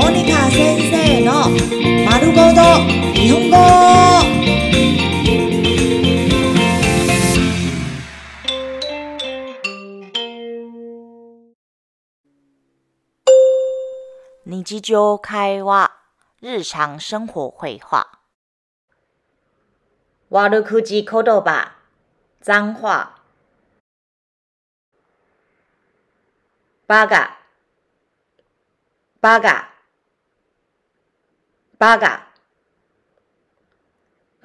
モニカ先生の丸ごと日本語。日常会話日常生活会話ワルクジ口頭脏话。バガ、バガ。八嘎！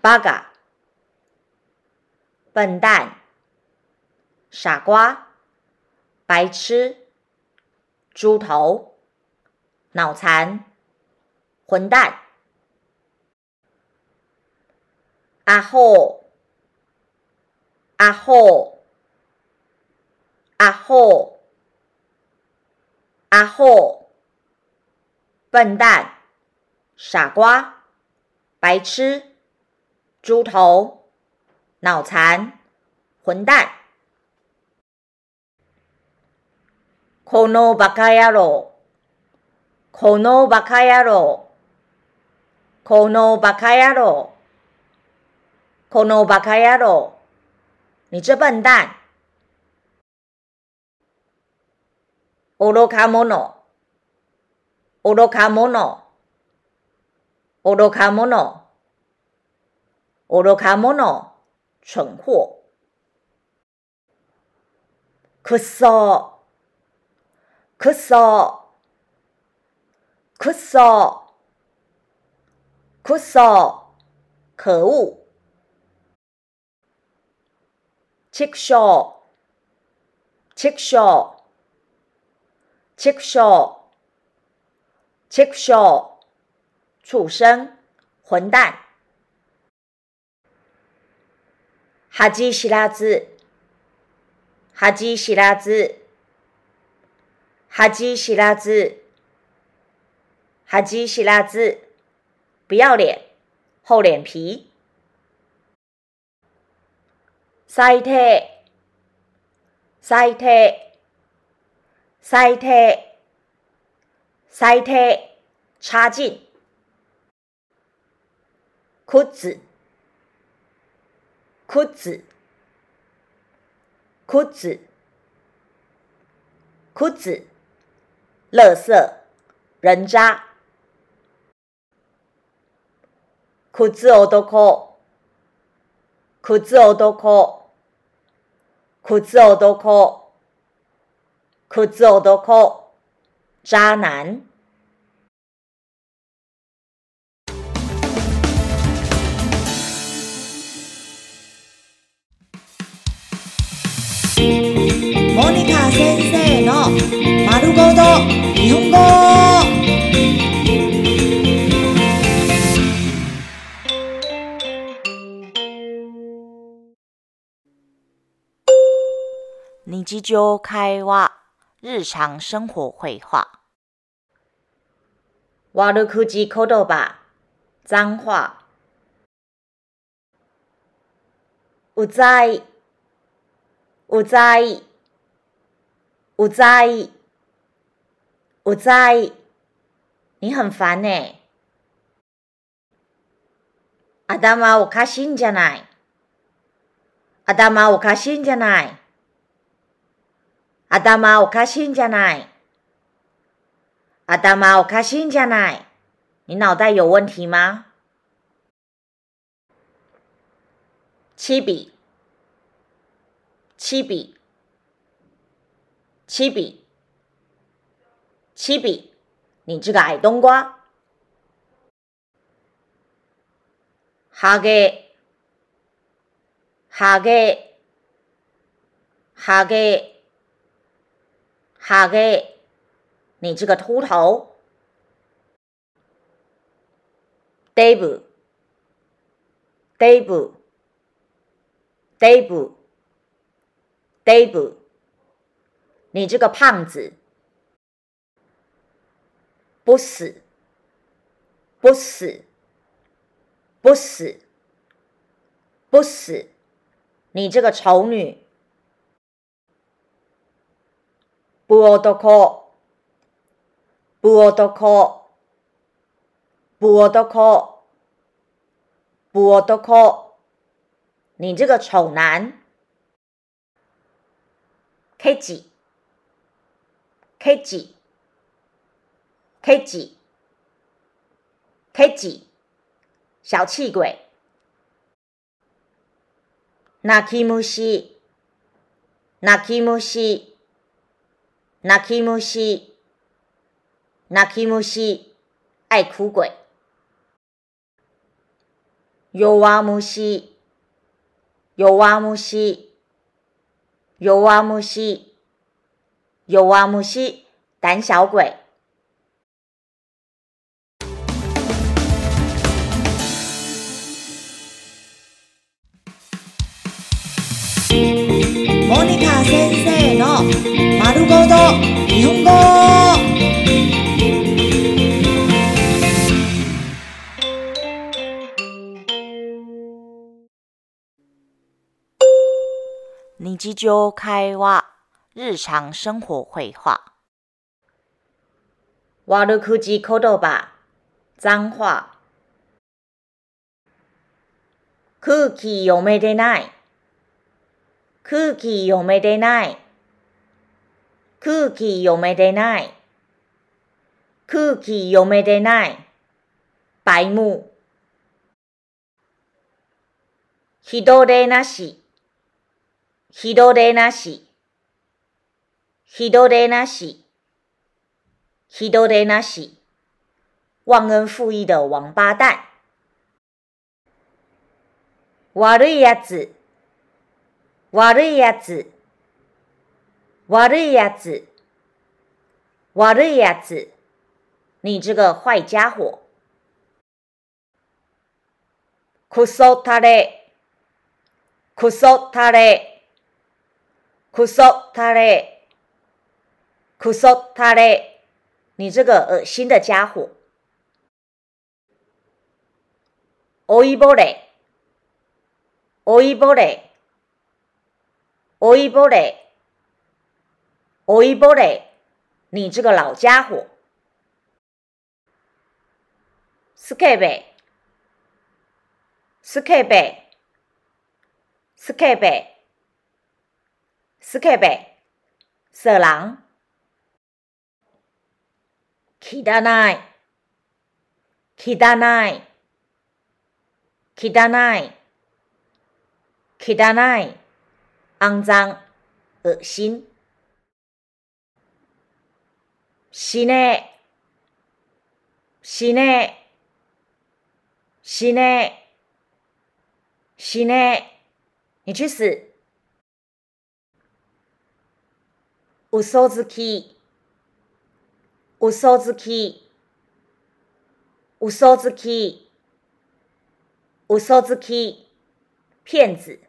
八嘎！笨蛋！傻瓜！白痴！猪头！脑残！混蛋！阿霍！阿霍！阿霍！阿霍！笨蛋！傻瓜，白痴，猪头，脑残，混蛋！このバカやろ、このバカやろ、このバカやろ、このバカやろ！你这笨蛋！愚か者、愚か者。 오로가모노 오로가모노 蠢货 그써 그써 그써 그써 可恶 직쇼 직쇼 직쇼 직쇼 畜生！混蛋！哈基希拉兹！哈基希拉兹！哈基希拉兹！哈基希拉兹！不要脸！厚脸皮！塞特！塞特！塞特！塞特！差劲！裤子，裤子，裤子，裤子，垃圾，人渣，裤子我都哭，裤子我都哭，裤子我都哭，裤子我都哭，渣男。先生の丸ごと日本語。你只就开画日常生活绘画。瓦鲁可只口头脏话。乌在，乌在。我在，我在，你很烦呢。阿达玛，我开心じゃない。阿达玛，我开心じゃない。阿达玛，我开心じゃない。阿达玛，我开心じゃない。你脑袋有问题吗？七比，七比。七比七比，你这个矮冬瓜！哈给哈给哈给哈给，你这个秃头！Dave，Dave，Dave，Dave。你这个胖子，不死，不死，不死，不死！你这个丑女，波多克，波多克，波多克，波多克！你这个丑男开机。KJ，KJ，KJ，小气鬼。泣虫，泣虫，泣虫，泣虫，爱哭鬼。弱西，弱啊弱西。有啊，木西，胆小鬼。莫妮卡先生の丸ごと日本語》，你常会开话。日常生活绘画。悪じ言葉、脏话。空気読めでない。空気読めでない。空気読めでない。空気読めでない。白目。ひどれなし。ひどれなし。谁都得纳喜，谁都得纳喜。忘恩负义的王八蛋！悪いやつ，悪いやつ，悪いやつ，悪いやつ。你这个坏家伙！クソ他嘞，クソ他嘞，クソ他嘞。苦说他嘞，你这个恶心的家伙！欧一波嘞，欧一波嘞，欧一波嘞，欧一波嘞，你这个老家伙！斯克贝，斯克贝，斯克贝，斯克贝，色狼！汚い、汚い、汚い、汚い、肮脏、恶心。死ね死ね死ね死ね你去死。嘘つき。有骚字 k 有 e 字骚有 k 字 e 骗子！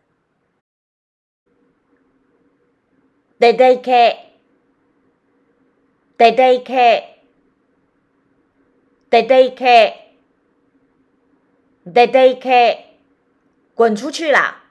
得得开，得得开，得得开，得得开，滚出去啦！